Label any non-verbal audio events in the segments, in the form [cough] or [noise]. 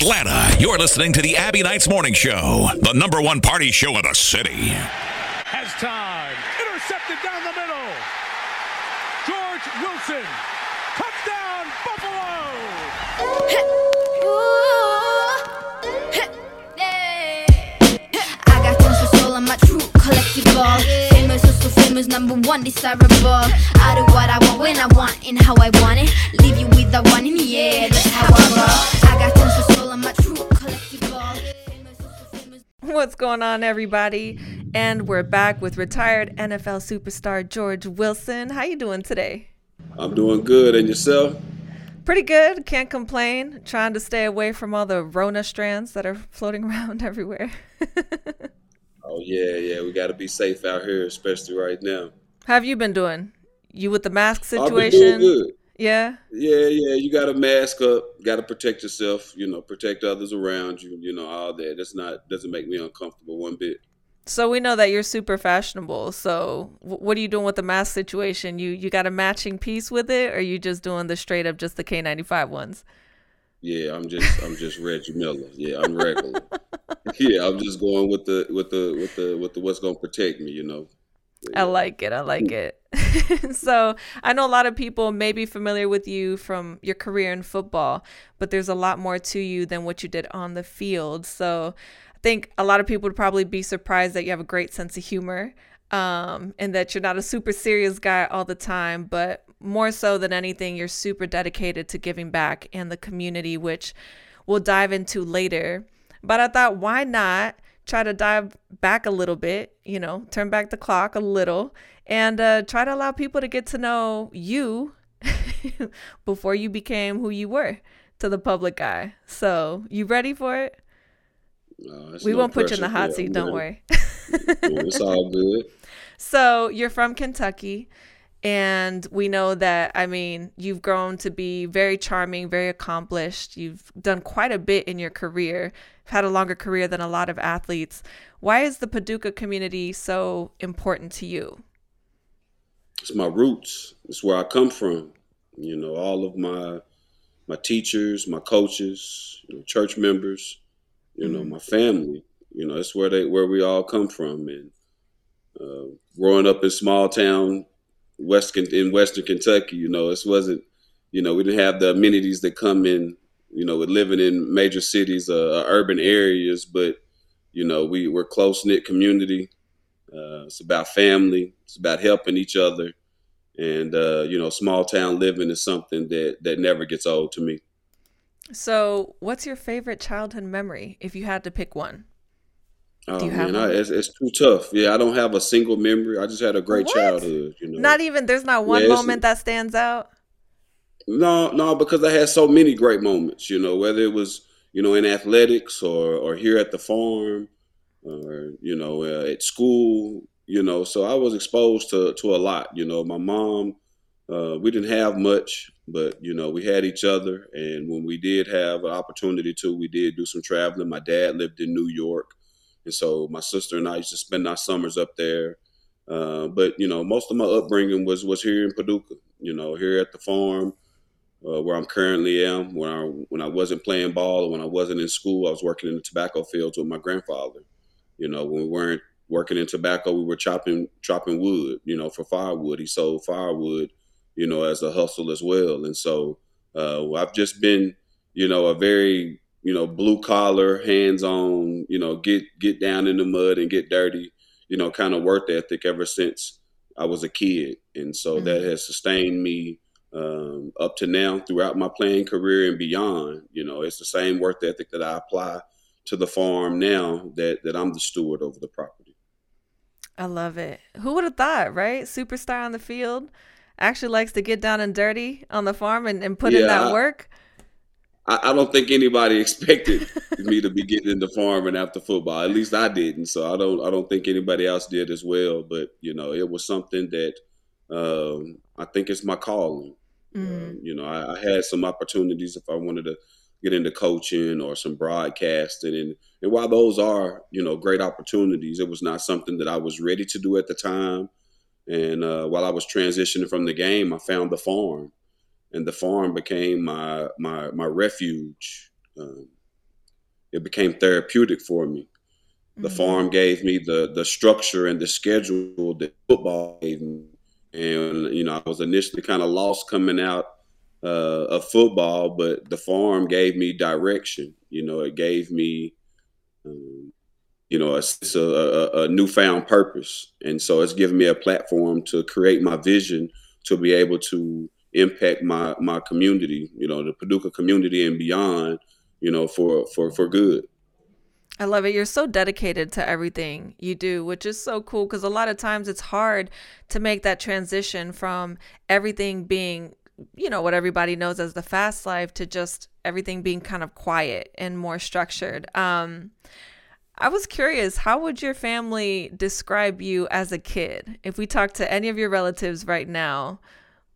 Atlanta, you're listening to the Abbie Knights Morning Show, the number one party show in the city. Has time. Intercepted down the middle. George Wilson. So famous, number one, desirable. I do what I want when I want and how I want it. Leave you with the one in the air, that's how I roll. I got tons of soul, I'm a true collectible. Famous, so famous. What's going on, everybody? And we're back with retired NFL superstar George Wilson. How you doing today? I'm doing good, and yourself? Pretty good. Can't complain. Trying to stay away from all the Rona strands that are floating [laughs] around everywhere. [laughs] Oh yeah, yeah. We got to be safe out here, especially right now. How have you been doing? You with the mask situation? good. Yeah. Yeah, yeah. You got to mask up. Got to protect yourself. You know, protect others around you. You know, all that. That's not doesn't make me uncomfortable one bit. So we know that you're super fashionable. So what are you doing with the mask situation? You you got a matching piece with it, or you just doing the straight up just the K95 ones? Yeah, I'm just I'm just Reggie Miller. Yeah, I'm regular. [laughs] yeah, I'm just going with the with the with the with the what's gonna protect me. You know. I like it. I like it. [laughs] so I know a lot of people may be familiar with you from your career in football, but there's a lot more to you than what you did on the field. So I think a lot of people would probably be surprised that you have a great sense of humor um, and that you're not a super serious guy all the time, but more so than anything, you're super dedicated to giving back and the community, which we'll dive into later. But I thought, why not try to dive back a little bit, you know, turn back the clock a little and uh, try to allow people to get to know you [laughs] before you became who you were to the public eye. So, you ready for it? No, we no won't put you in the hot Yeah, seat, don't worry. Yeah, it's all good. [laughs] So you're from Kentucky, and we know that, I mean, you've grown to be very charming, very accomplished. You've done quite a bit in your career, You've had a longer career than a lot of athletes. Why is the Paducah community so important to you? it's my roots. It's where I come from. You know, all of my my teachers, my coaches, you know, church members, you know, my family. You know, it's where they where we all come from. And uh, growing up in small town West in Western Kentucky, you know, this wasn't. You know, we didn't have the amenities that come in. You know, with living in major cities, uh, urban areas, but you know, we we're close knit community. Uh, it's about family. It's about helping each other, and uh, you know, small town living is something that that never gets old to me. So, what's your favorite childhood memory if you had to pick one? Oh Do you have man, I, it's, it's too tough. Yeah, I don't have a single memory. I just had a great What? childhood. You know, Not even, there's not one Yeah, moment that stands out. No, no, because I had so many great moments, you know, whether it was, you know, in athletics or or here at the farm or, you know, uh, at school, you know, so I was exposed to to a lot, you know. My mom, uh, we didn't have much, but you know, we had each other and when we did have an opportunity to, we did do some traveling. My dad lived in New York, and so my sister and I used to spend our summers up there. Uh, but you know, most of my upbringing was was here in Paducah, you know, here at the farm uh, where I'm currently am. When I when I wasn't playing ball when I wasn't in school, I was working in the tobacco fields with my grandfather. You know, when we weren't working in tobacco, we were chopping chopping wood. You know, for firewood. He sold firewood. You know, as a hustle as well. And so uh, I've just been, you know, a very you know blue collar, hands on. You know, get get down in the mud and get dirty. You know, kind of work ethic ever since I was a kid, and so that has sustained me um, up to now throughout my playing career and beyond. You know, it's the same work ethic that I apply to the farm now that that I'm the steward over the property. I love it. Who would have thought, right? Superstar on the field actually likes to get down and dirty on the farm and, and put in that I- work. I, I don't think anybody [laughs] expected me to be getting into farming after football. At least I didn't. So I don't. I don't think anybody else did as well. But you know, it was something that um, I think it's my calling. Um, you know, I, I had some opportunities if I wanted to get into coaching or some broadcasting, and and while those are you know great opportunities, it was not something that I was ready to do at the time. And uh, while I was transitioning from the game, I found the farm, and the farm became my my my refuge. Um, it became therapeutic for me. The mm-hmm. farm gave me the the structure and the schedule that football gave me, and you know I was initially kind of lost coming out uh, of football, but the farm gave me direction. You know, it gave me, um, you know, a, a, a, newfound purpose, and so it's given me a platform to create my vision to be able to impact my my community. You know, the Paducah community and beyond. You know, for for for good. I love it. You're so dedicated to everything you do, which is so cool because a lot of times it's hard to make that transition from everything being you know what everybody knows as the fast life to just everything being kind of quiet and more structured um i was curious how would your family describe you as a kid if we talk to any of your relatives right now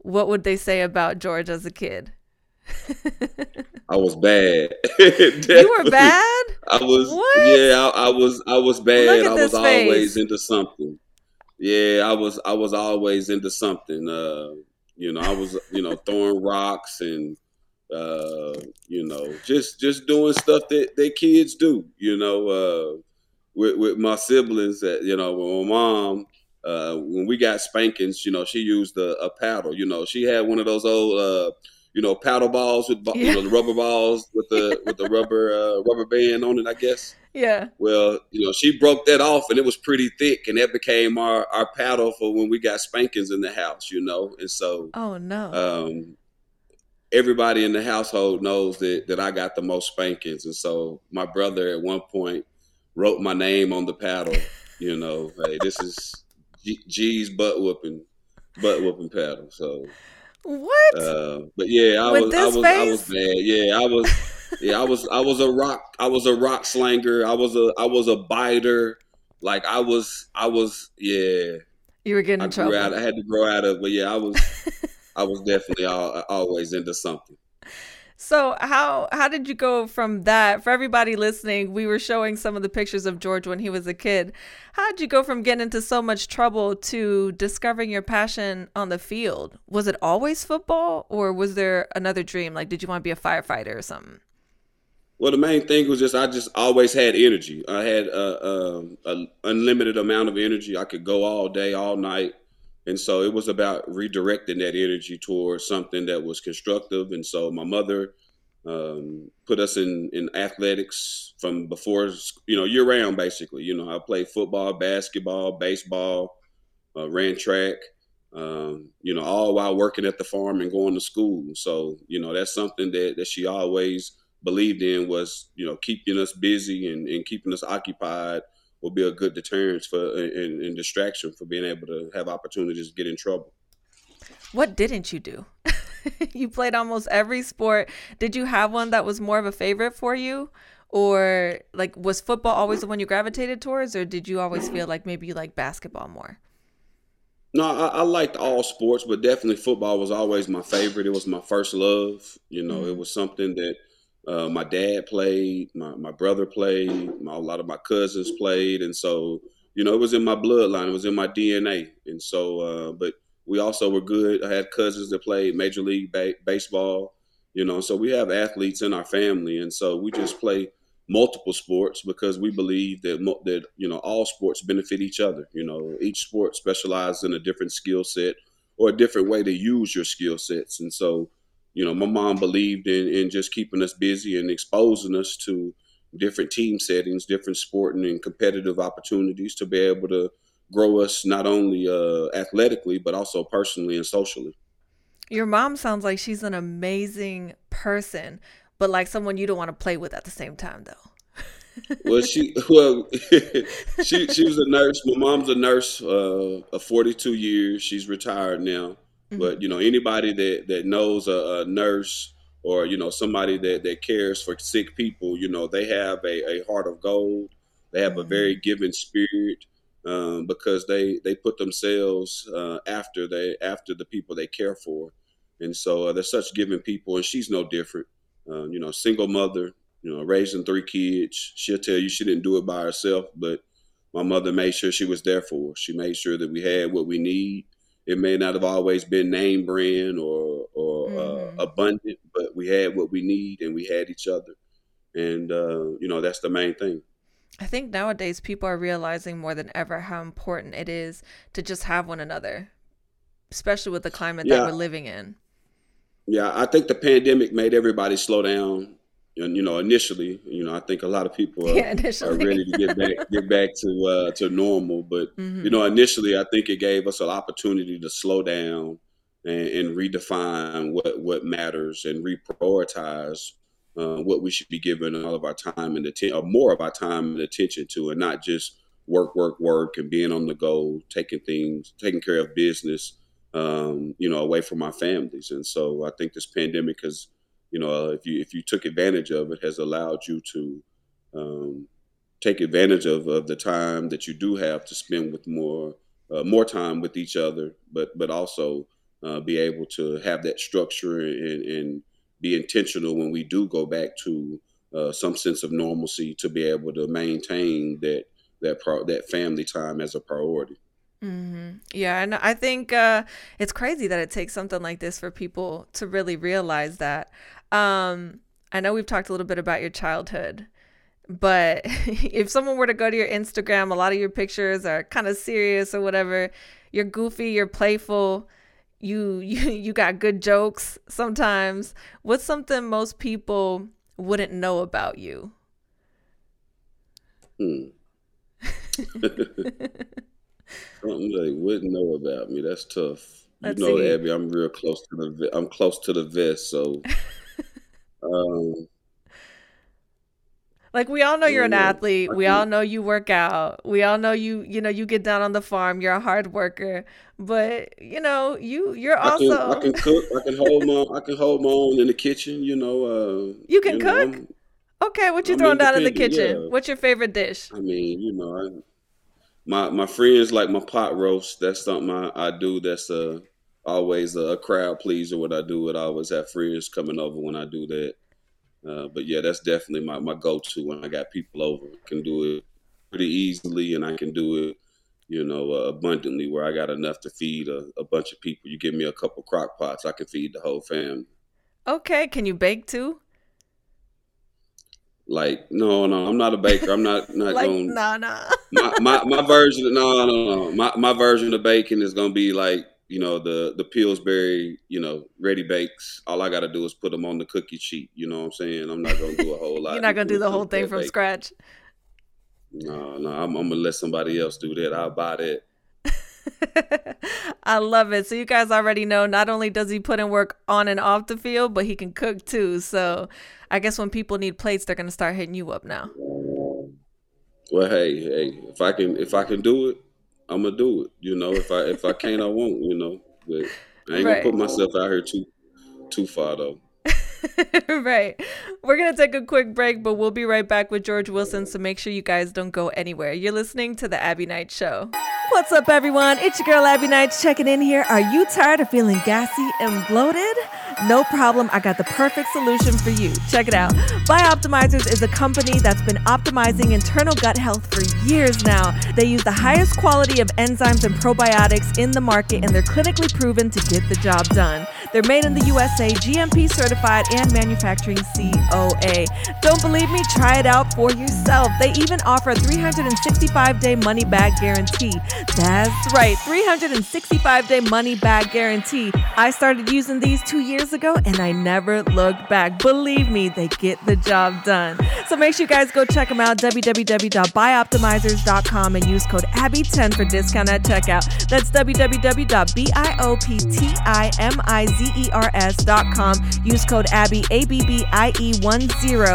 what would they say about george as a kid I was bad. [laughs] you were bad. I was. What? Yeah, I, I, was. I was bad. I was face. always into something. Yeah, I was. I was always into something. Uh, you know, I was, you know, throwing rocks and uh, you know, just just doing stuff that that kids do. You know, uh, with with my siblings. That you know, with my mom. Uh, when we got spankings, you know, she used a, a, paddle. You know, she had one of those old, uh, you know, paddle balls with yeah. you know the rubber balls with the [laughs] with the rubber uh, rubber band on it. I guess. Yeah. Well, you know, she broke that off and it was pretty thick and that became our, our paddle for when we got spankings in the house, you know. And so Oh no. Um everybody in the household knows that that I got the most spankings. And so my brother at one point wrote my name on the paddle, you know, hey, this is G- G's butt whooping butt whooping paddle. So what? Uh, but yeah, I With was I was face? I was bad. Yeah, I was [laughs] yeah, I was I was a rock I was a rock slanger. I was a I was a biter. Like I was I was yeah. You were getting I in trouble. Out, I had to grow out of, but yeah, I was [laughs] I was definitely all, always into something. So how how did you go from that? For everybody listening, we were showing some of the pictures of George when he was a kid. How did you go from getting into so much trouble to discovering your passion on the field? Was it always football or was there another dream? Like did you want to be a firefighter or something? Well, the main thing was just I just always had energy. I had a, um, a unlimited amount of energy. I could go all day, all night, and so it was about redirecting that energy towards something that was constructive. And so my mother um, put us in, in athletics from before, you know, year round, basically. You know, I played football, basketball, baseball, uh, ran track, um, you know, all while working at the farm and going to school. So, you know, that's something that, that she always believed in was, you know, keeping us busy and, and keeping us occupied will be a good deterrence for and, and distraction for being able to have opportunities to get in trouble. What didn't you do? [laughs] you played almost every sport. Did you have one that was more of a favorite for you? Or like was football always the one you gravitated towards or did you always feel like maybe you like basketball more? No, I, I, liked all sports, but definitely football was always my favorite. It was my first love. You know, mm-hmm. it was something that uh, my dad played, my, my brother played, my, a lot of my cousins played, and so you know it was in my bloodline, it was in my DNA, and so. Uh, but we also were good. I had cousins that played major league ba- baseball, you know, so we have athletes in our family, and so we just play multiple sports because we believe that that you know all sports benefit each other. You know, each sport specializes in a different skill set or a different way to use your skill sets, and so you know, my mom believed in, in just keeping us busy and exposing us to different team settings, different sporting and competitive opportunities to be able to grow us not only uh, athletically, but also personally and socially. Your mom sounds like she's an amazing person, but like someone you don't want to play with at the same time, though. [laughs] well, she well [laughs] she she was a nurse. My mom's a nurse uh, of 42 years. She's retired now. Mm-hmm. But you know, anybody that that knows a, a, nurse or you know somebody that that cares for sick people, you know, they have a, a heart of gold. They have mm-hmm. a very giving spirit um, because they they put themselves uh, after they after the people they care for, and so uh, they're such giving people. And she's no different. Uh, you know, single mother, you know, raising three kids. She'll tell you she didn't do it by herself, but my mother made sure she was there for us. She made sure that we had what we need it may not have always been name brand or or uh, mm-hmm. uh, abundant, but we had what we need and we had each other. And, uh, you know, that's the main thing. I think nowadays people are realizing more than ever how important it is to just have one another, especially with the climate Yeah. that we're living in. Yeah, I think the pandemic made everybody slow down. And you know, initially, you know, I think a lot of people are, [laughs] Yeah, are ready to get back get back to uh, to normal. But Mhm. you know, initially, I think it gave us an opportunity to slow down and, and redefine what what matters and reprioritize uh, what we should be giving all of our time and attention, or more of our time and attention to, and not just work, work, work, and being on the go, taking things, taking care of business, um, you know, away from our families. And so, I think this pandemic has, you know, if you if you took advantage of it, has allowed you to um, take advantage of, of the time that you do have to spend with more uh, more time with each other, but but also uh, be able to have that structure and, and be intentional when we do go back to uh, some sense of normalcy to be able to maintain that that pro- that family time as a priority. hmm Yeah, and I think uh, it's crazy that it takes something like this for people to really realize that. Um, I know we've talked a little bit about your childhood, but [laughs] if someone were to go to your Instagram, a lot of your pictures are kind of serious or whatever. You're goofy, you're playful, you [laughs] you you got good jokes sometimes. What's something most people wouldn't know about you? Hmm. [laughs] Something they wouldn't know about me. That's tough. You Let's know, see. Abbie, I'm real close to the. I'm close to the vest, so. Um, Like we all know you're an athlete. We all know you work out. We all know you, you know, you get down on the farm. You're a hard worker. But, you know, you you're I can, also I can cook. I can hold my. I can hold my own in the kitchen. You know. Uh, You can know, cook? I'm- Okay, what you I'm throwing down in the kitchen? yeah. What's your favorite dish? I mean, you know, I, my my friends like my pot roast. That's something I, I do. That's uh, always a crowd pleaser. When I do it, I always have friends coming over when I do that. Uh, but yeah, that's definitely my, my go to when I got people over. I can do it pretty easily, and I can do it, you know, uh, abundantly. Where I got enough to feed a, a bunch of people. You give me a couple crock pots, I can feed the whole family. Okay, can you bake too? Like, no, no, I'm not a baker. I'm not [laughs] not Like, going. nah, nah. my, my my version no no no my my version of baking is gonna be like you know the the Pillsbury you know ready bakes. All I got to do is put them on the cookie sheet. You know what I'm saying? I'm not gonna do a whole [laughs] lot. You're not gonna do the whole thing from bacon. scratch. No, no, I'm, I'm gonna let somebody else do that. I'll buy that. [laughs] I love it. So you guys already know not only does he put in work on and off the field, but he can cook too. So I guess when people need plates, they're gonna start hitting you up now. Well, hey, hey, if I can if I can do it, I'm gonna do it. You know, if I if I can't, I won't. You know, but I ain't Right. gonna put myself out here too too far though. [laughs] right. We're going to take a quick break, but we'll be right back with George Wilson. So make sure you guys don't go anywhere. You're listening to The Abbie Knight Show. What's up, everyone? It's your girl Abbie Knight checking in here. Are you tired of feeling gassy and bloated? No problem. I got the perfect solution for you. Check it out. Bioptimizers is a company that's been optimizing internal gut health for years now. They use the highest quality of enzymes and probiotics in the market, and they're clinically proven to get the job done. They're made in the USA, GMP certified, and manufacturing COA. Don't believe me? Try it out for yourself. They even offer a 365 day money back guarantee. That's right, 365 day money back guarantee. I started using these two years ago and I never looked back. Believe me, they get the job done. So make sure you guys go check them out www.bioptimizers.com and use code ABBIE10 for discount at checkout. That's www.bioptimizers.com. Use code ABBY, A B B I E 10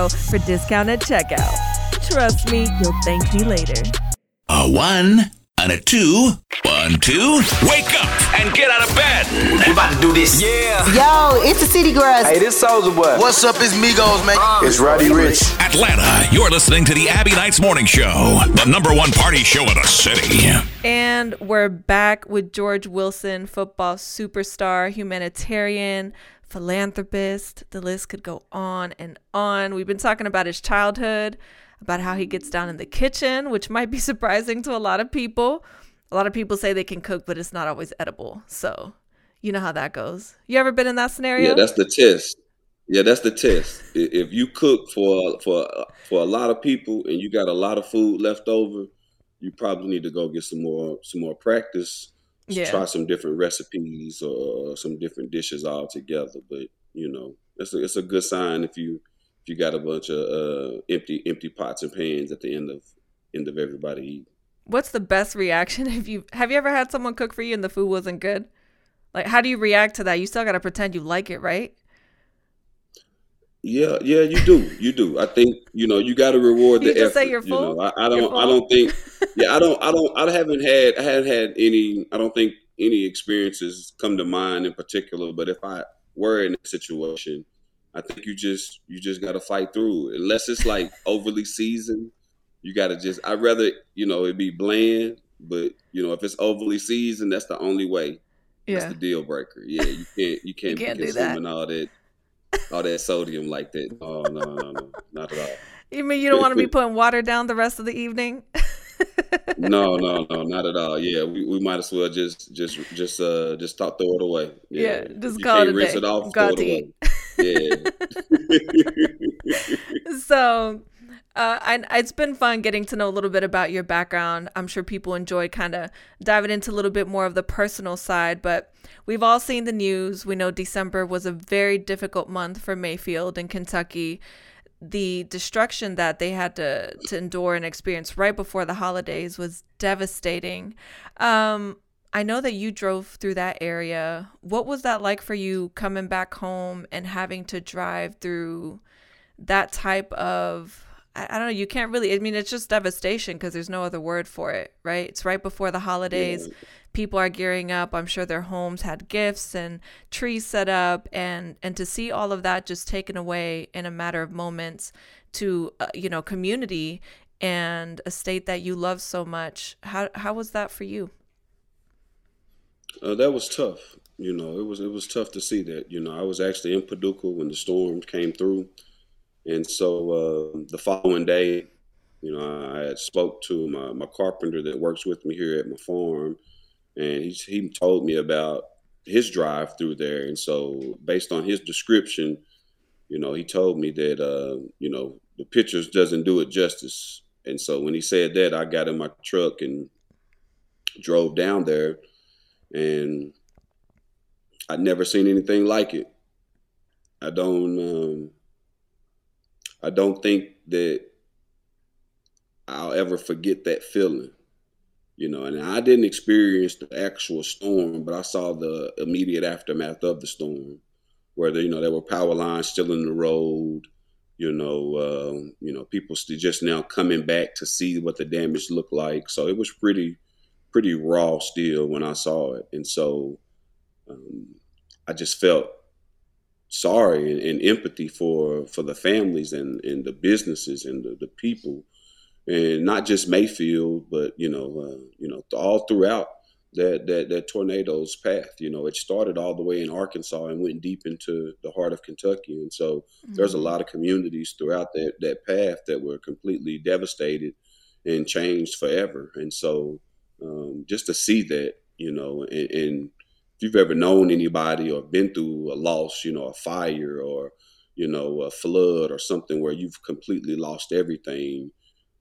for discount at checkout. Trust me, you'll thank me later. A one and a two, one, two. Wake up and get out of bed. We about to do this. Yeah. Yo, it's the City Girls. Hey, this Soulja Boy. What's up? It's Migos, man. Uh, it's Roddy Ricch. Atlanta, you're listening to the Abbie Knights Morning Show, the number one party show in the city. And we're back with George Wilson, football superstar, humanitarian, philanthropist. The list could go on and on. We've been talking about his childhood, about how he gets down in the kitchen, which might be [laughs] surprising to a lot of people. A lot of people say they can cook, but it's not always edible. So You know how that goes. You ever been in that scenario? Yeah, that's the test. Yeah, that's the test. If you cook for for for a lot of people and you got a lot of food left over, you probably need to go get some more some more practice. Yeah. Try some different recipes or some different dishes all together. But you know, it's a, it's a good sign if you you got a bunch of uh, empty empty pots and pans at the end of end of everybody eating. What's the best reaction [laughs] if you have you ever had someone cook for you and the food wasn't good? Like how do you react to that? You still got to pretend you like it, right? Yeah, yeah, you do, you do. I think you know you got to reward [laughs] You the just effort. say you're you full? know, I, I don't, I don't think. [laughs] Yeah, I don't, I don't, I haven't had, I haven't had any. I don't think any experiences come to mind in particular. But if I were in a situation, I think you just, you just got to fight through. Unless it's like [laughs] overly seasoned, you got to just. I'd rather, you know, it be bland. But you know, if it's overly seasoned, that's the only way. That's Yeah. the deal breaker. Yeah, you can't, you can't, can't be do that. consuming all that all that sodium like that. Oh no, no, no, not at all. You mean you don't want to be [laughs] putting water down the rest of the evening? [laughs] No, no, no, not at all. Yeah, we, we might as well just just just uh just stop throw it away. Yeah, If just you call it a rinse day. it off, Go throw it away. Yeah. [laughs] so uh, it's been fun getting to know a little bit about your background. I'm sure people enjoyed kind of diving into a little bit more of the personal side, but we've all seen the news. We know December was a very difficult month for Mayfield in Kentucky. The destruction that they had to, to endure and experience right before the holidays was devastating. Um, I know that you drove through that area. What was that like for you coming back home and having to drive through that type of I, don't know, you can't really I mean it's just devastation because there's no other word for it, right? It's right before the holidays. People are gearing up. I'm sure their homes had gifts and trees set up and and to see all of that just taken away in a matter of moments to uh, you know, community and a state that you love so much. How how was that for you? Uh, that was tough. You know, it was it was tough to see that. You know, I was actually in Paducah when the storm came through, and so uh, the following day, you know, I had spoke to my, my carpenter that works with me here at my farm, and he he told me about his drive through there, and so based on his description, you know, he told me that uh, you know the pictures doesn't do it justice, and so when he said that, I got in my truck and drove down there and I'd never seen anything like it. I don't um, I don't think that I'll ever forget that feeling. You know, and I didn't experience the actual storm, but I saw the immediate aftermath of the storm, where there, you know there were power lines still in the road. You know, uh, you know, people just now coming back to see what the damage looked like. So it was pretty, pretty raw still when I saw it, and so um, I just felt sorry and, and empathy for for the families and, and the businesses and the, the people, and not just Mayfield, but you know, uh, you know, all throughout that that that tornado's path. You know, it started all the way in Arkansas and went deep into the heart of Kentucky, and so there's a lot of communities throughout that that path that were completely devastated and changed forever. And so um, just to see that, you know, and, and if you've ever known anybody or been through a loss, you know, a fire or you know a flood or something where you've completely lost everything,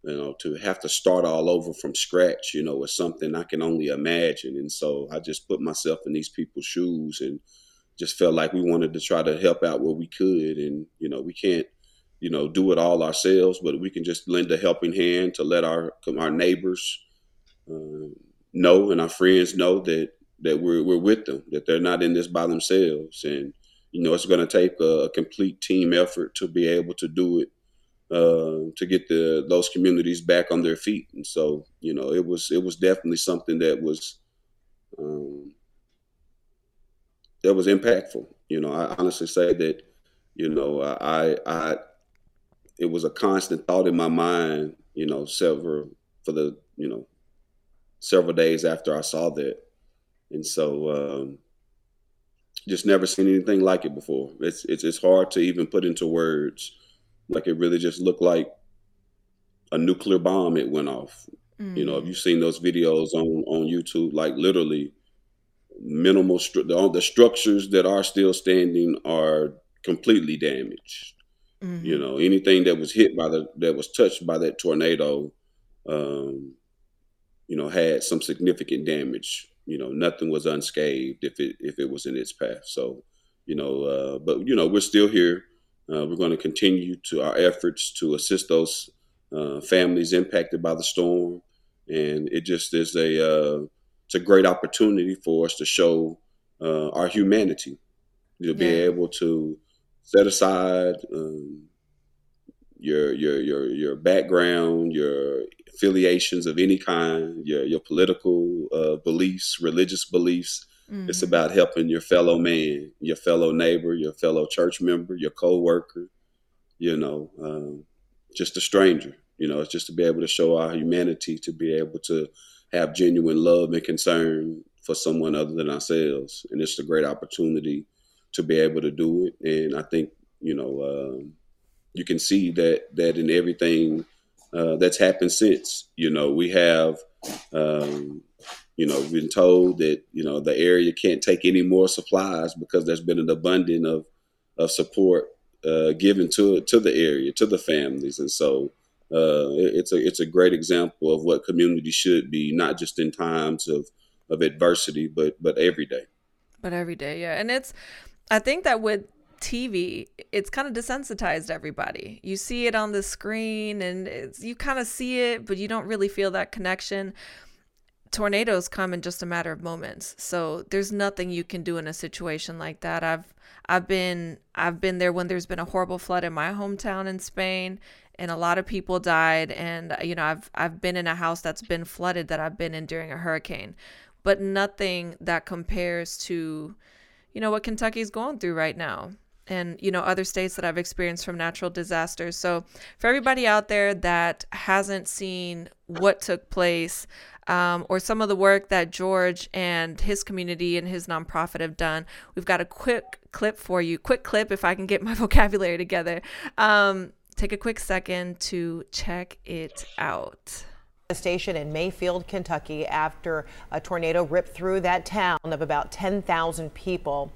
you know, to have to start all over from scratch, you know, is something I can only imagine. And so I just put myself in these people's shoes and just felt like we wanted to try to help out where we could. And you know, we can't, you know, do it all ourselves, but we can just lend a helping hand to let our our neighbors uh, know and our friends know that that we're we're with them, that they're not in this by themselves, and you know it's going to take a, a complete team effort to be able to do it uh, to get the those communities back on their feet. And so you know it was it was definitely something that was um, that was impactful. You know, I honestly say that you know I I it was a constant thought in my mind. You know, several for the you know several days after I saw that. And so, um, just never seen anything like it before. It's, it's it's hard to even put into words. Like it really just looked like a nuclear bomb. It went off. You know, if you've seen those videos on on YouTube, like literally, minimal stru- the, the structures that are still standing are completely damaged. Mm-hmm. You know, anything that was hit by the that was touched by that tornado, um, you know, had some significant damage. You know, nothing was unscathed if it if it was in its path. So, you know, uh, but you know, we're still here. Uh, we're going to continue to our efforts to assist those uh, families impacted by the storm, and it just is a uh, it's a great opportunity for us to show uh, our humanity, to be Yeah. able to set aside um, your your your your background, your affiliations of any kind, your your political uh, beliefs, religious beliefs. It's Mhm. about helping your fellow man, your fellow neighbor, your fellow church member, your co-worker, you know, um, just a stranger. You know, it's just to be able to show our humanity, to be able to have genuine love and concern for someone other than ourselves, and it's a great opportunity to be able to do it. And I think you know um, you can see that that in everything uh, that's happened since. You know, we have. Um, you know, been told that you know the area can't take any more supplies because there's been an abundance of of support uh, given to to the area, to the families, and so uh, it- it's a it's a great example of what community should be, not just in times of of adversity, but but every day. But every day, yeah. And it's, I think that with TV, it's kind of desensitized everybody. You see it on the screen and it's, you kind of see it, but you don't really feel that connection. Tornadoes come in just a matter of moments. So there's nothing you can do in a situation like that. I've I've been I've been there when there's been a horrible flood in my hometown in Spain and a lot of people died and you know I've I've been in a house that's been flooded that I've been in during a hurricane. But nothing that compares to you know what Kentucky's going through right now and you know other states that I've experienced from natural disasters. So for everybody out there that hasn't seen what took place um, or some of the work that George and his community and his nonprofit have done, we've got a quick clip for you. Quick clip if I can get [laughs] my vocabulary together. Um, take a quick second to check it out. Station in Mayfield, Kentucky, after a tornado ripped through that town of about 10,000 people.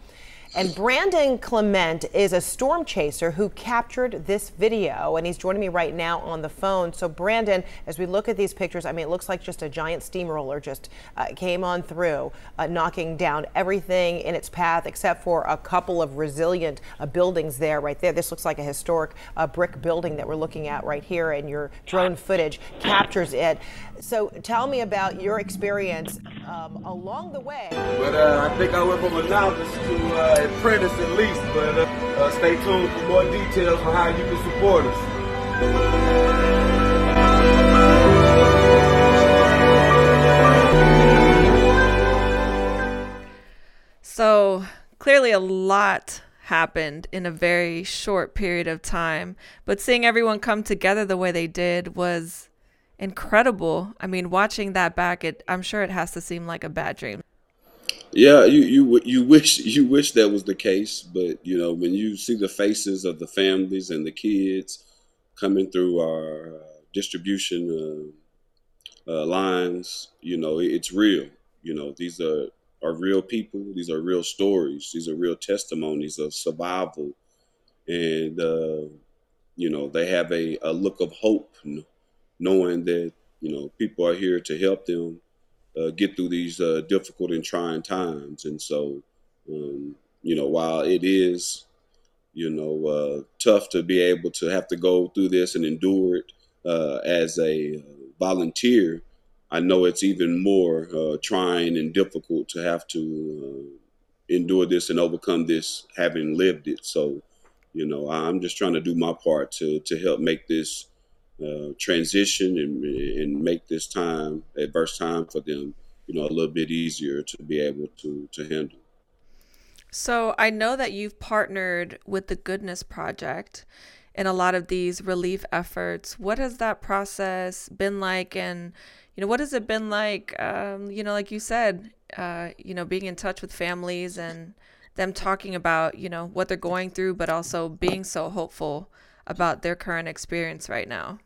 And Brandon Clement is a storm chaser who captured this video, and he's joining me right now on the phone. So, Brandon, as we look at these pictures, I mean, it looks like just a giant steamroller just uh, came on through, uh, knocking down everything in its path except for a couple of resilient uh, buildings there, right there. This looks like a historic uh, brick building that we're looking at right here, and your drone footage captures it. So, tell me about your experience um, along the way. But uh, I think I went from a novice to uh, apprentice at least. But uh, uh, stay tuned for more details on how you can support us. So clearly, a lot happened in a very short period of time. But seeing everyone come together the way they did was incredible. I mean, watching that back, it I'm sure it has to seem like a bad dream. Yeah, you you you wish you wish that was the case, but you know when you see the faces of the families and the kids coming through our uh, distribution uh, uh, lines, you know it's real. You know these are are real people. These are real stories. These are real testimonies of survival, and uh, you know they have a, a look of hope, knowing that you know people are here to help them uh, get through these uh, difficult and trying times. And so, um, you know, while it is, you know, uh, tough to be able to have to go through this and endure it uh, as a uh, volunteer, I know it's even more uh, trying and difficult to have to endure this and overcome this having lived it. So, you know, I'm just trying to do my part to to help make this uh, transition and, and make this time, adverse time for them, you know, a little bit easier to be able to, to handle. So I know that you've partnered with the Goodness Project in a lot of these relief efforts. What has that process been like? And, you know, what has it been like, um, you know, like you said, uh, you know, being in touch with families and them talking about, you know, what they're going through, but also being so hopeful about their current experience right now?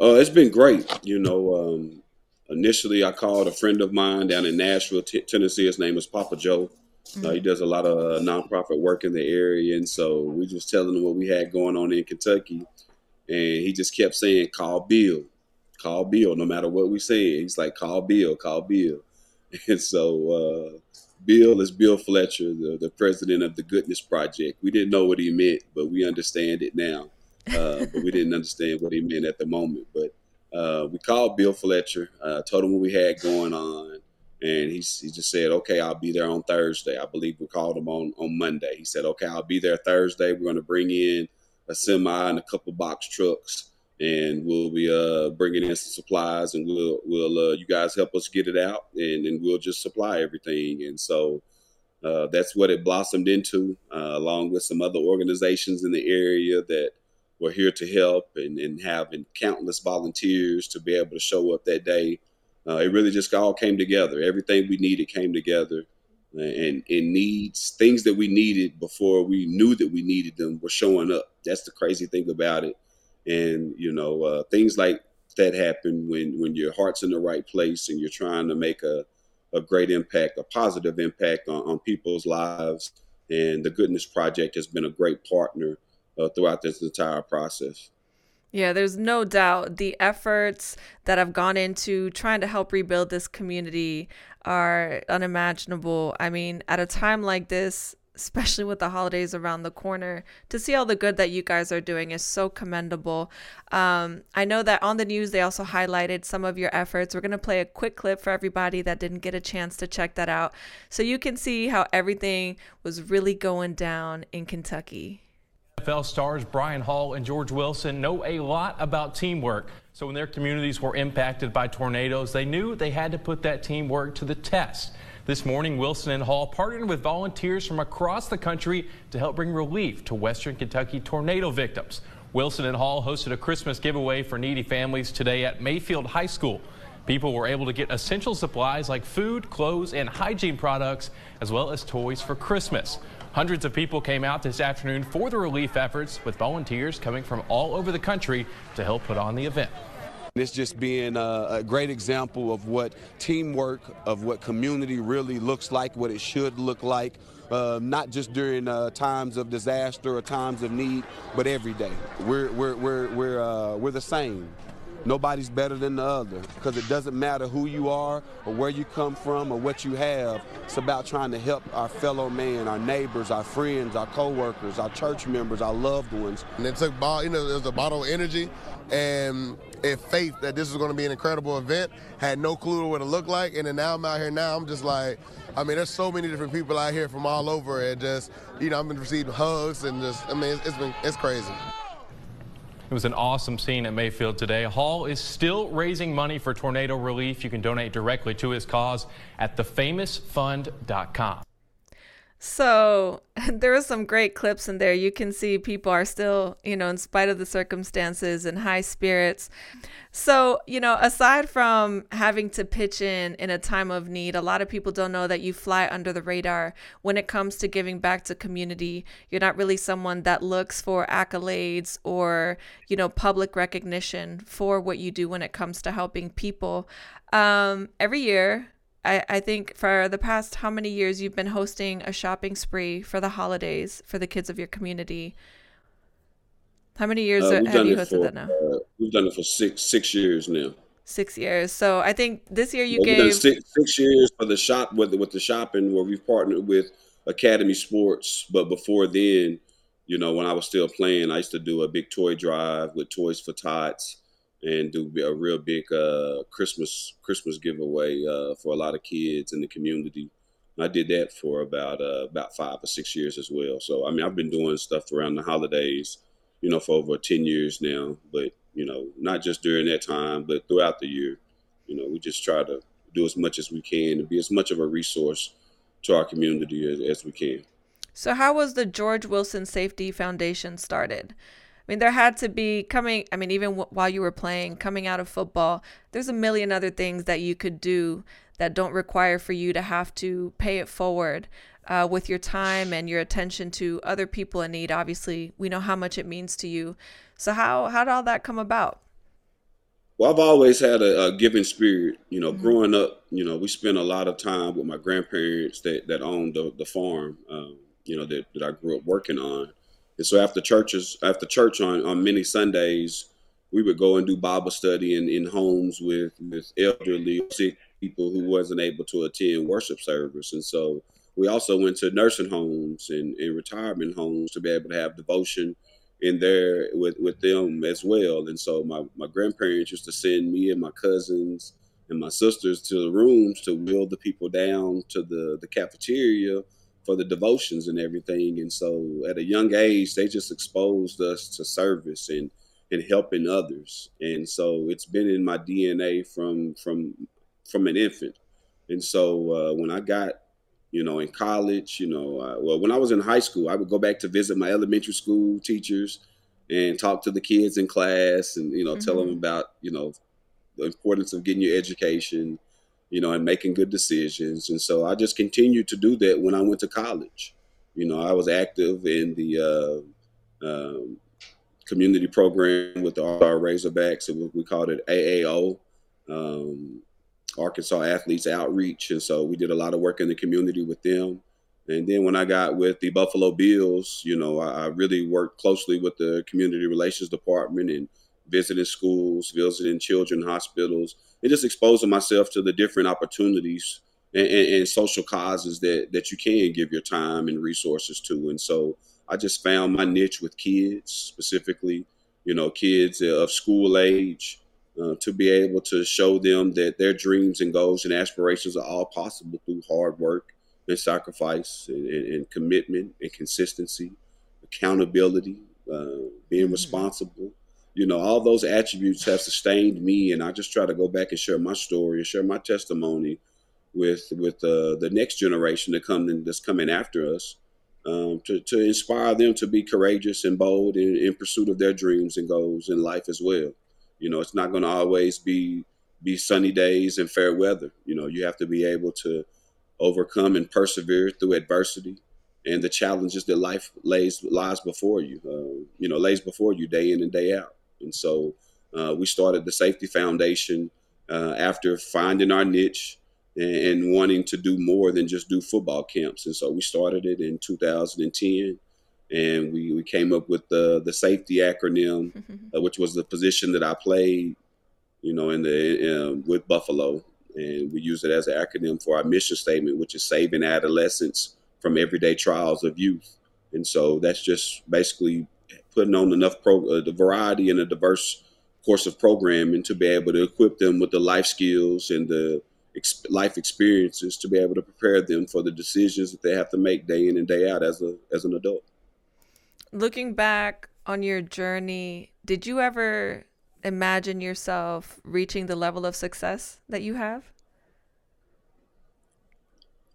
Uh, it's been great. You know, um, initially, I called a friend of mine down in Nashville, t- Tennessee. His name is Papa Joe. Uh, he does a lot of nonprofit work in the area, and so we just telling him what we had going on in Kentucky, and he just kept saying, "Call Bill, call Bill." No matter what we say, he's like, "Call Bill, call Bill," [laughs] and so uh, Bill is Bill Fletcher, the, the president of the Goodness Project. We didn't know what he meant, but we understand it now. Uh, but we didn't understand what he meant at the moment. But uh, we called Bill Fletcher, uh, told him what we had going on, and he, he just said, "Okay, I'll be there on Thursday." I believe we called him on on Monday. He said, "Okay, I'll be there Thursday. We're going to bring in a semi and a couple box trucks, and we'll be uh, bringing in some supplies, and we'll we'll uh, you guys help us get it out, and and we'll just supply everything." And so. Uh, that's what it blossomed into, uh, along with some other organizations in the area that were here to help and, and having countless volunteers to be able to show up that day. Uh, it really just all came together. Everything we needed came together. And in needs, things that we needed before we knew that we needed them were showing up. That's the crazy thing about it. And, you know, uh, things like that happen when, when your heart's in the right place and you're trying to make a, a great impact, a positive impact on, on people's lives. And the Goodness Project has been a great partner uh, throughout this entire process. Yeah, there's no doubt the efforts that have gone into trying to help rebuild this community are unimaginable. I mean, at a time like this, especially with the holidays around the corner, to see all the good that you guys are doing is so commendable. Um, I know that on the news, they also highlighted some of your efforts. We're going to play a quick clip for everybody that didn't get a chance to check that out so you can see how everything was really going down in Kentucky. NFL stars Brian Hall and George Wilson know a lot about teamwork. So when their communities were impacted by tornadoes, they knew they had to put that teamwork to the test. This morning, Wilson and Hall partnered with volunteers from across the country to help bring relief to Western Kentucky tornado victims. Wilson and Hall hosted a Christmas giveaway for needy families today at Mayfield High School. People were able to get essential supplies like food, clothes, and hygiene products, as well as toys for Christmas. Hundreds of people came out this afternoon for the relief efforts, with volunteers coming from all over the country to help put on the event. It's just being a, a, great example of what teamwork, of what community really looks like, what it should look like, uh, not just during uh, times of disaster or times of need, but every day. We're, we're, we're, we're, uh, we're the same. Nobody's better than the other because it doesn't matter who you are or where you come from or what you have. It's about trying to help our fellow man, our neighbors, our friends, our coworkers, our church members, our loved ones. And it took, you know, there's a bottle of energy and if faith that this was going to be an incredible event. Had no clue what it looked like, and then now I'm out here now. I'm just like, I mean, there's so many different people out here from all over, and just you know, I've been receiving hugs and just, I mean, it's, it's been it's crazy. It was an awesome scene at Mayfield today. Hall is still raising money for tornado relief. You can donate directly to his cause at thefamousfund.com. So [laughs] there are some great clips in there. You can see people are still, you know, in spite of the circumstances, in high spirits. So, you know, aside from having to pitch in in a time of need, a lot of people don't know that you fly under the radar when it comes to giving back to community. You're not really someone that looks for accolades or, you know, public recognition for what you do when it comes to helping people. Um, every year, I, I think for the past how many years you've been hosting a shopping spree for the holidays for the kids of your community. How many years Uh, have you hosted for that now? uh, we've done it for six six years now. Six years. So I think this year you Well, we've done gave six, six years for the shop with the, with the shopping where we've partnered with Academy Sports. But before then, you know, when I was still playing, I used to do a big toy drive with Toys for Tots and do a real big uh, Christmas Christmas giveaway uh, for a lot of kids in the community. I did that for about uh, about five or six years as well. So I mean, I've been doing stuff around the holidays, you know, for over ten years now. But you know, not just during that time, but throughout the year. You know, we just try to do as much as we can and be as much of a resource to our community as, as we can. So how was the George Wilson Safety Foundation started? I mean, there had to be coming. I mean, even w- while you were playing, coming out of football, there's a million other things that you could do that don't require for you to have to pay it forward uh, with your time and your attention to other people in need. Obviously, we know how much it means to you. So how how did all that come about? Well, I've always had a, a giving spirit. You know, Mhm. growing up, you know, we spent a lot of time with my grandparents that, that owned the, the farm, um, you know, that, that I grew up working on. And so after churches, after church on, on many Sundays, we would go and do Bible study in, in homes with, with elderly, sick people who wasn't able to attend worship service. And so we also went to nursing homes and, and retirement homes to be able to have devotion in there with, with them as well. And so my, my grandparents used to send me and my cousins and my sisters to the rooms to wheel the people down to the, the cafeteria for the devotions and everything. And so at a young age, they just exposed us to service and, and helping others. And so it's been in my DNA from from from an infant. And so uh, when I got you know, in college, you know, uh, well, when I was in high school, I would go back to visit my elementary school teachers and talk to the kids in class and, you know, tell them about, you know, the importance of getting your education, you know, and making good decisions. And so I just continued to do that when I went to college. You know, I was active in the uh, um, community program with the Razorbacks. It we called it AAO. Um, Arkansas Athletes Outreach. And so we did a lot of work in the community with them. And then when I got with the Buffalo Bills, you know, I, I really worked closely with the community relations department and visiting schools, visiting children hospitals, and just exposing myself to the different opportunities and, and, and social causes that that you can give your time and resources to. And so I just found my niche with kids, specifically, you know, kids of school age, uh, to be able to show them that their dreams and goals and aspirations are all possible through hard work and sacrifice and, and, and commitment and consistency, accountability, uh, being responsible. You know, all those attributes have sustained me, and I just try to go back and share my story and share my testimony with with uh, the next generation come that's coming after us, um, to to inspire them to be courageous and bold in, in pursuit of their dreams and goals in life as well. You know, it's not going to always be be sunny days and fair weather. You know, you have to be able to overcome and persevere through adversity and the challenges that life lays lies before you. Uh, you know, lays before you day in and day out. And so uh, we started the Safety Foundation uh, after finding our niche and, and wanting to do more than just do football camps. And so we started it in 2010 and we, we came up with the the safety acronym, [laughs] uh, which was the position that I played, you know, in the um, with Buffalo, and we use it as an acronym for our mission statement, which is saving adolescents from everyday trials of youth. And so that's just basically putting on enough pro uh, the variety and a diverse course of programming to be able to equip them with the life skills and the ex- life experiences to be able to prepare them for the decisions that they have to make day in and day out as a as an adult. Looking back on your journey, did you ever imagine yourself reaching the level of success that you have?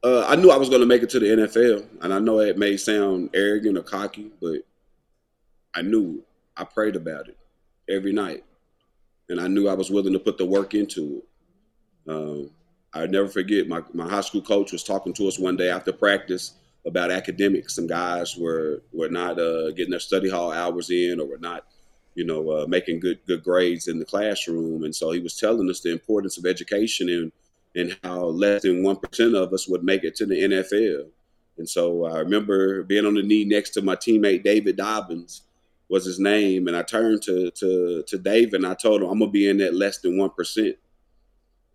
Uh, I knew I was going to make it to the NFL, and I know it may sound arrogant or cocky, but I knew I prayed about it every night, and I knew I was willing to put the work into it. Um, I never forget my, my high school coach was talking to us one day after practice about academics. Some guys were were not uh, getting their study hall hours in, or were not, you know, uh, making good good grades in the classroom. And so he was telling us the importance of education and and how less than one percent of us would make it to the NFL. And so I remember being on the knee next to my teammate David Dobbins was his name, and I turned to to to David and I told him I'm gonna be in that less than one percent.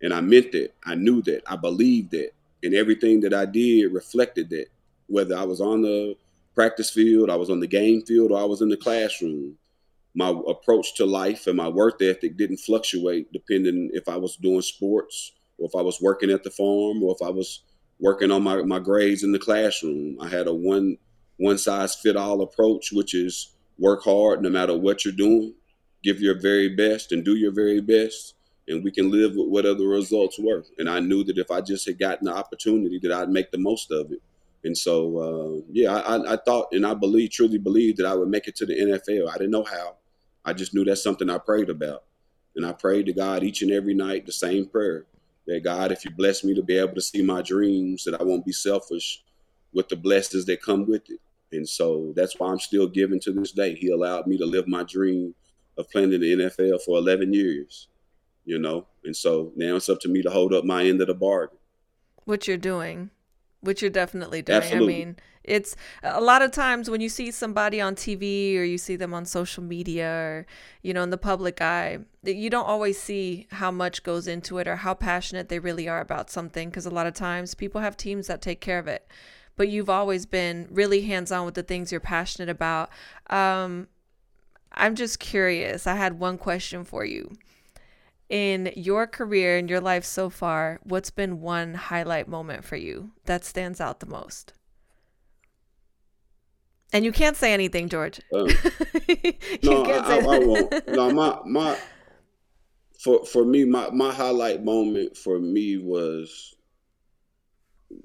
And I meant it. I knew that. I believed that. And everything that I did reflected that. Whether I was on the practice field, I was on the game field, or I was in the classroom. My approach to life and my work ethic didn't fluctuate depending if I was doing sports or if I was working at the farm or if I was working on my, my grades in the classroom. I had a one one size fit all approach, which is work hard no matter what you're doing, give your very best and do your very best and we can live with whatever the results were. And I knew that if I just had gotten the opportunity, that I'd make the most of it. And so, uh, yeah, I, I thought and I believe, truly believed that I would make it to the NFL. I didn't know how. I just knew that's something I prayed about. And I prayed to God each and every night the same prayer that God, if you bless me to be able to see my dreams, that I won't be selfish with the blessings that come with it. And so that's why I'm still giving to this day. He allowed me to live my dream of playing in the NFL for 11 years you know. And so now it's up to me to hold up my end of the bargain. What you're doing, what you're definitely doing. Absolutely. I mean, it's a lot of times when you see somebody on TV or you see them on social media or, you know, in the public eye, that you don't always see how much goes into it or how passionate they really are about something because a lot of times people have teams that take care of it. But you've always been really hands on with the things you're passionate about. Um, I'm just curious. I had one question for you. In your career, in your life so far, what's been one highlight moment for you that stands out the most? And you can't say anything, George. Um, [laughs] you no, can't I, I, I won't. No, my my for for me, my my highlight moment for me was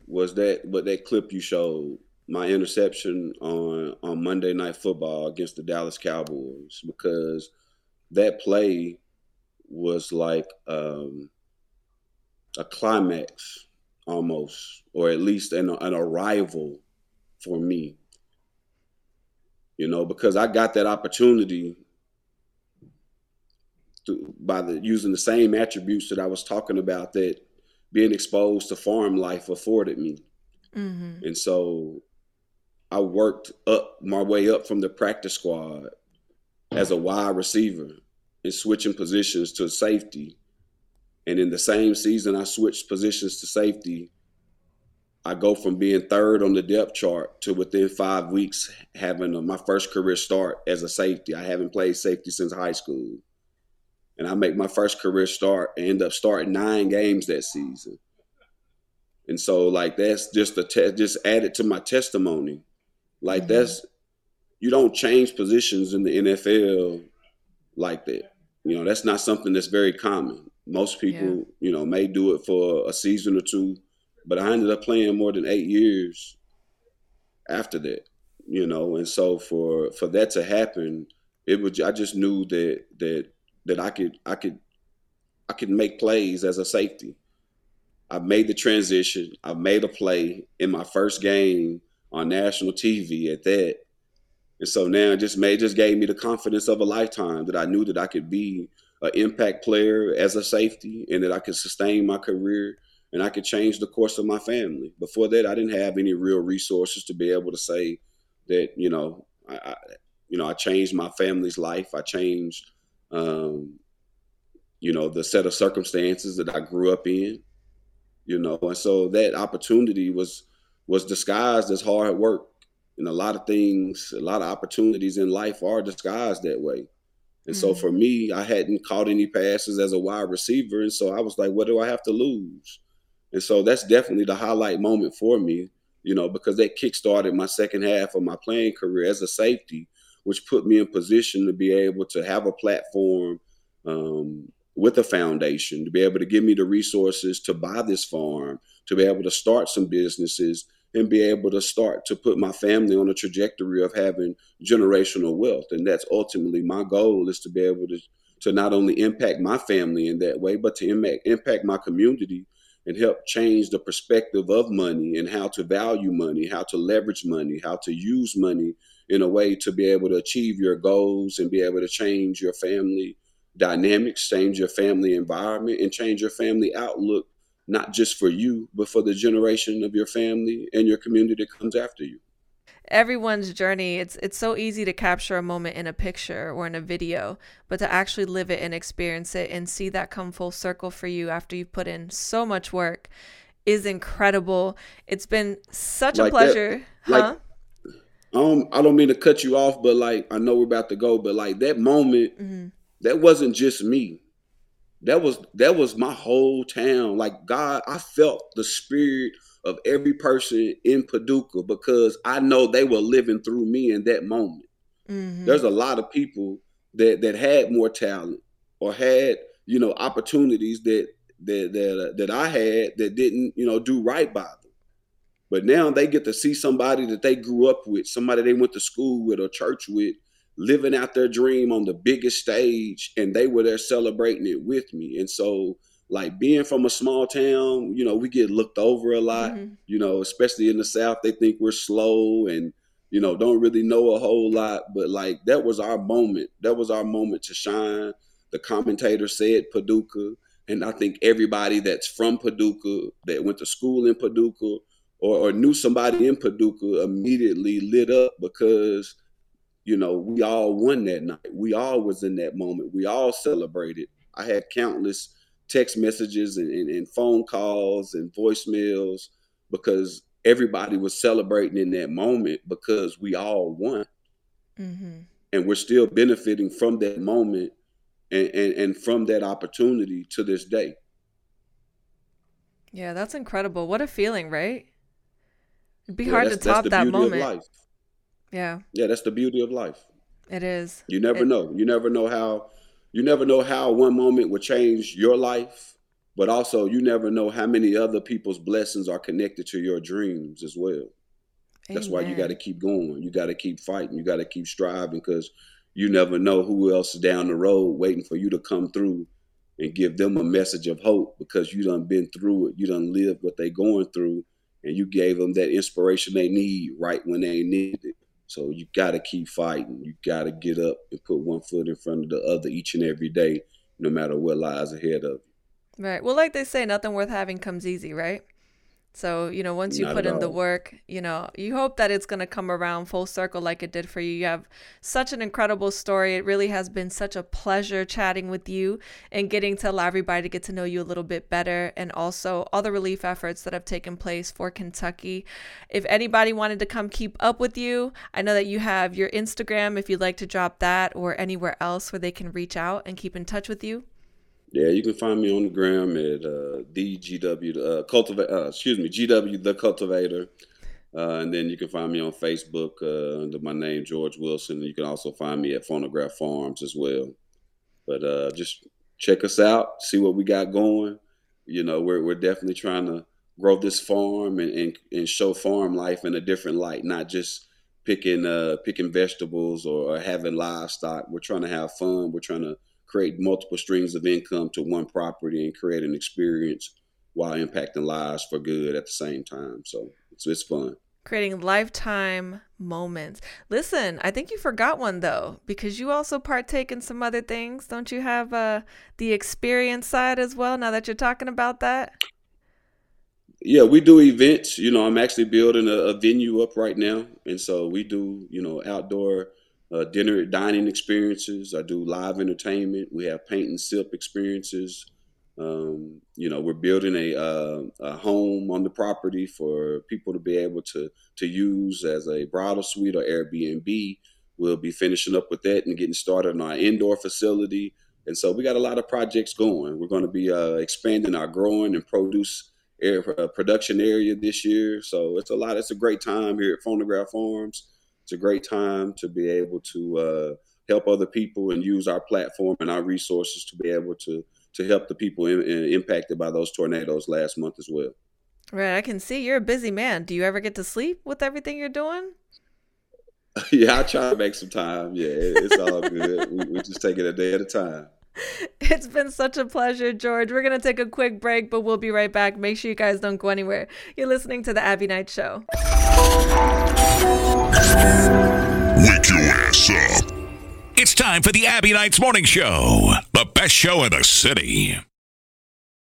was that what that clip you showed, my interception on on Monday Night Football against the Dallas Cowboys, because that play was like um, a climax almost, or at least an, an arrival for me. You know, because I got that opportunity to, by the using the same attributes that I was talking about that being exposed to farm life afforded me. Mm-hmm. And so I worked up my way up from the practice squad as a wide receiver and switching positions to safety. And in the same season, I switched positions to safety. I go from being third on the depth chart to within five weeks having my first career start as a safety. I haven't played safety since high school. And I make my first career start and end up starting nine games that season. And so, like, that's just a te- just added to my testimony. Like, mm-hmm. that's you don't change positions in the NFL like that. You know, that's not something that's very common. Most people, you know, may do it for a season or two, but I ended up playing more than eight years after that. You know, and so for for that to happen, it was I just knew that that that I could I could I could make plays as a safety. I made the transition. I made a play in my first game on national TV at that. And so now it just made just gave me the confidence of a lifetime that I knew that I could be an impact player as a safety and that I could sustain my career and I could change the course of my family. Before that, I didn't have any real resources to be able to say that you know I, I you know I changed my family's life. I changed um, you know the set of circumstances that I grew up in. You know, and so that opportunity was was disguised as hard work. And a lot of things, a lot of opportunities in life are disguised that way. And so Mhm. for me, I hadn't caught any passes as a wide receiver. And so I was like, what do I have to lose? And so that's definitely the highlight moment for me, you know, because that kickstarted my second half of my playing career as a safety, which put me in position to be able to have a platform um, with a foundation, to be able to give me the resources to buy this farm, to be able to start some businesses, and be able to start to put my family on a trajectory of having generational wealth. And that's ultimately my goal is to be able to to not only impact my family in that way, but to impact, impact my community and help change the perspective of money and how to value money, how to leverage money, how to use money in a way to be able to achieve your goals and be able to change your family dynamics, change your family environment, and change your family outlook, not just for you, but for the generation of your family and your community that comes after you. everyone's journey it's it's so easy to capture a moment in a picture or in a video but to actually live it and experience it and see that come full circle for you after you've put in so much work is incredible. It's been such a Like that- pleasure like- huh I don't, I don't mean to cut you off, but like I know we're about to go, but like that moment, Mhm. that wasn't just me. That was that was my whole town. Like God, I felt the spirit of every person in Paducah because I know they were living through me in that moment. Mhm. There's a lot of people that that had more talent or had you know opportunities that that that that I had that didn't you know do right by them. But now they get to see somebody that they grew up with, somebody they went to school with or church with, living out their dream on the biggest stage, and they were there celebrating it with me. And so, like being from a small town, you know, we get looked over a lot. Mhm. You know, especially in the South, they think we're slow and you know don't really know a whole lot. But like that was our moment. That was our moment to shine. the commentator said Paducah, and I think everybody that's from Paducah that went to school in Paducah or, or knew somebody in Paducah immediately lit up because you know we all won that night. We all was in that moment. We all celebrated. I had countless text messages and, and, and phone calls and voicemails because everybody was celebrating in that moment because we all won. Mm-hmm. And we're still benefiting from that moment and, and, and from that opportunity to this day. Yeah, that's incredible. What a feeling, right? It'd be Yeah, hard to top that moment. life. Yeah, Yeah, that's the beauty of life. it is. You never It- know. You never know how you never know how one moment will change your life, but also you never know how many other people's blessings are connected to your dreams as well. That's why you got to keep going. You got to keep fighting. You got to keep striving because you never know who else is down the road waiting for you to come through and give them a message of hope because you done been through it. You done lived what they going through and you gave them that inspiration they need right when they need it. So you got to keep fighting. You got to get up and put one foot in front of the other each and every day, no matter what lies ahead of you. Right. Well, like they say, nothing worth having comes easy, right? So, you know, once you Not put in the work, you know, you hope that it's going to come around full circle like it did for you. You have such an incredible story. It really has been such a pleasure chatting with you and getting to allow everybody to get to know you a little bit better and also all the relief efforts that have taken place for Kentucky. If anybody wanted to come keep up with you, I know that you have your Instagram if you'd like to drop that or anywhere else where they can reach out and keep in touch with you. Yeah, you can find me on the gram at uh, DGW, uh, cultivate, uh, excuse me, GW the Cultivator, uh, and then you can find me on Facebook uh, under my name George Wilson. You can also find me at Phonograph Farms as well. But uh, just check us out, see what we got going. You know, we're we're definitely trying to grow this farm and, and, and show farm life in a different light, not just picking uh, picking vegetables or, or having livestock. We're trying to have fun. We're trying to create multiple streams of income to one property and create an experience while impacting lives for good at the same time. So it's it's fun. creating lifetime moments. Listen, I think you forgot one though, because you also partake in some other things. Don't you have uh, the experience side as well? Now that you're talking about that, Yeah, we do events. You know, I'm actually building a, a venue up right now, and so we do you know outdoor uh, dinner dining experiences. I do live entertainment. We have paint and sip experiences. Um, you know, we're building a, uh, a home on the property for people to be able to to use as a bridal suite or Airbnb. We'll be finishing up with that and getting started on our indoor facility. And so we got a lot of projects going. We're going to be uh, expanding our growing and produce air, uh, production area this year. So it's a lot. It's a great time here at Phonograph Farms. It's a great time to be able to uh, help other people and use our platform and our resources to be able to to help the people in, in- impacted by those tornadoes last month as well. right? I can see you're a busy man. Do you ever get to sleep with everything you're doing? [laughs] yeah, I try to make some time. Yeah, it's all good. we, we just take it a day at a time. [laughs] It's been such a pleasure, George. We're going to take a quick break, but we'll be right back. Make sure you guys don't go anywhere. You're listening to The Abbie Knight Show. Wake your ass up. It's time for the Abbie Knights Morning Show, the best show in the city.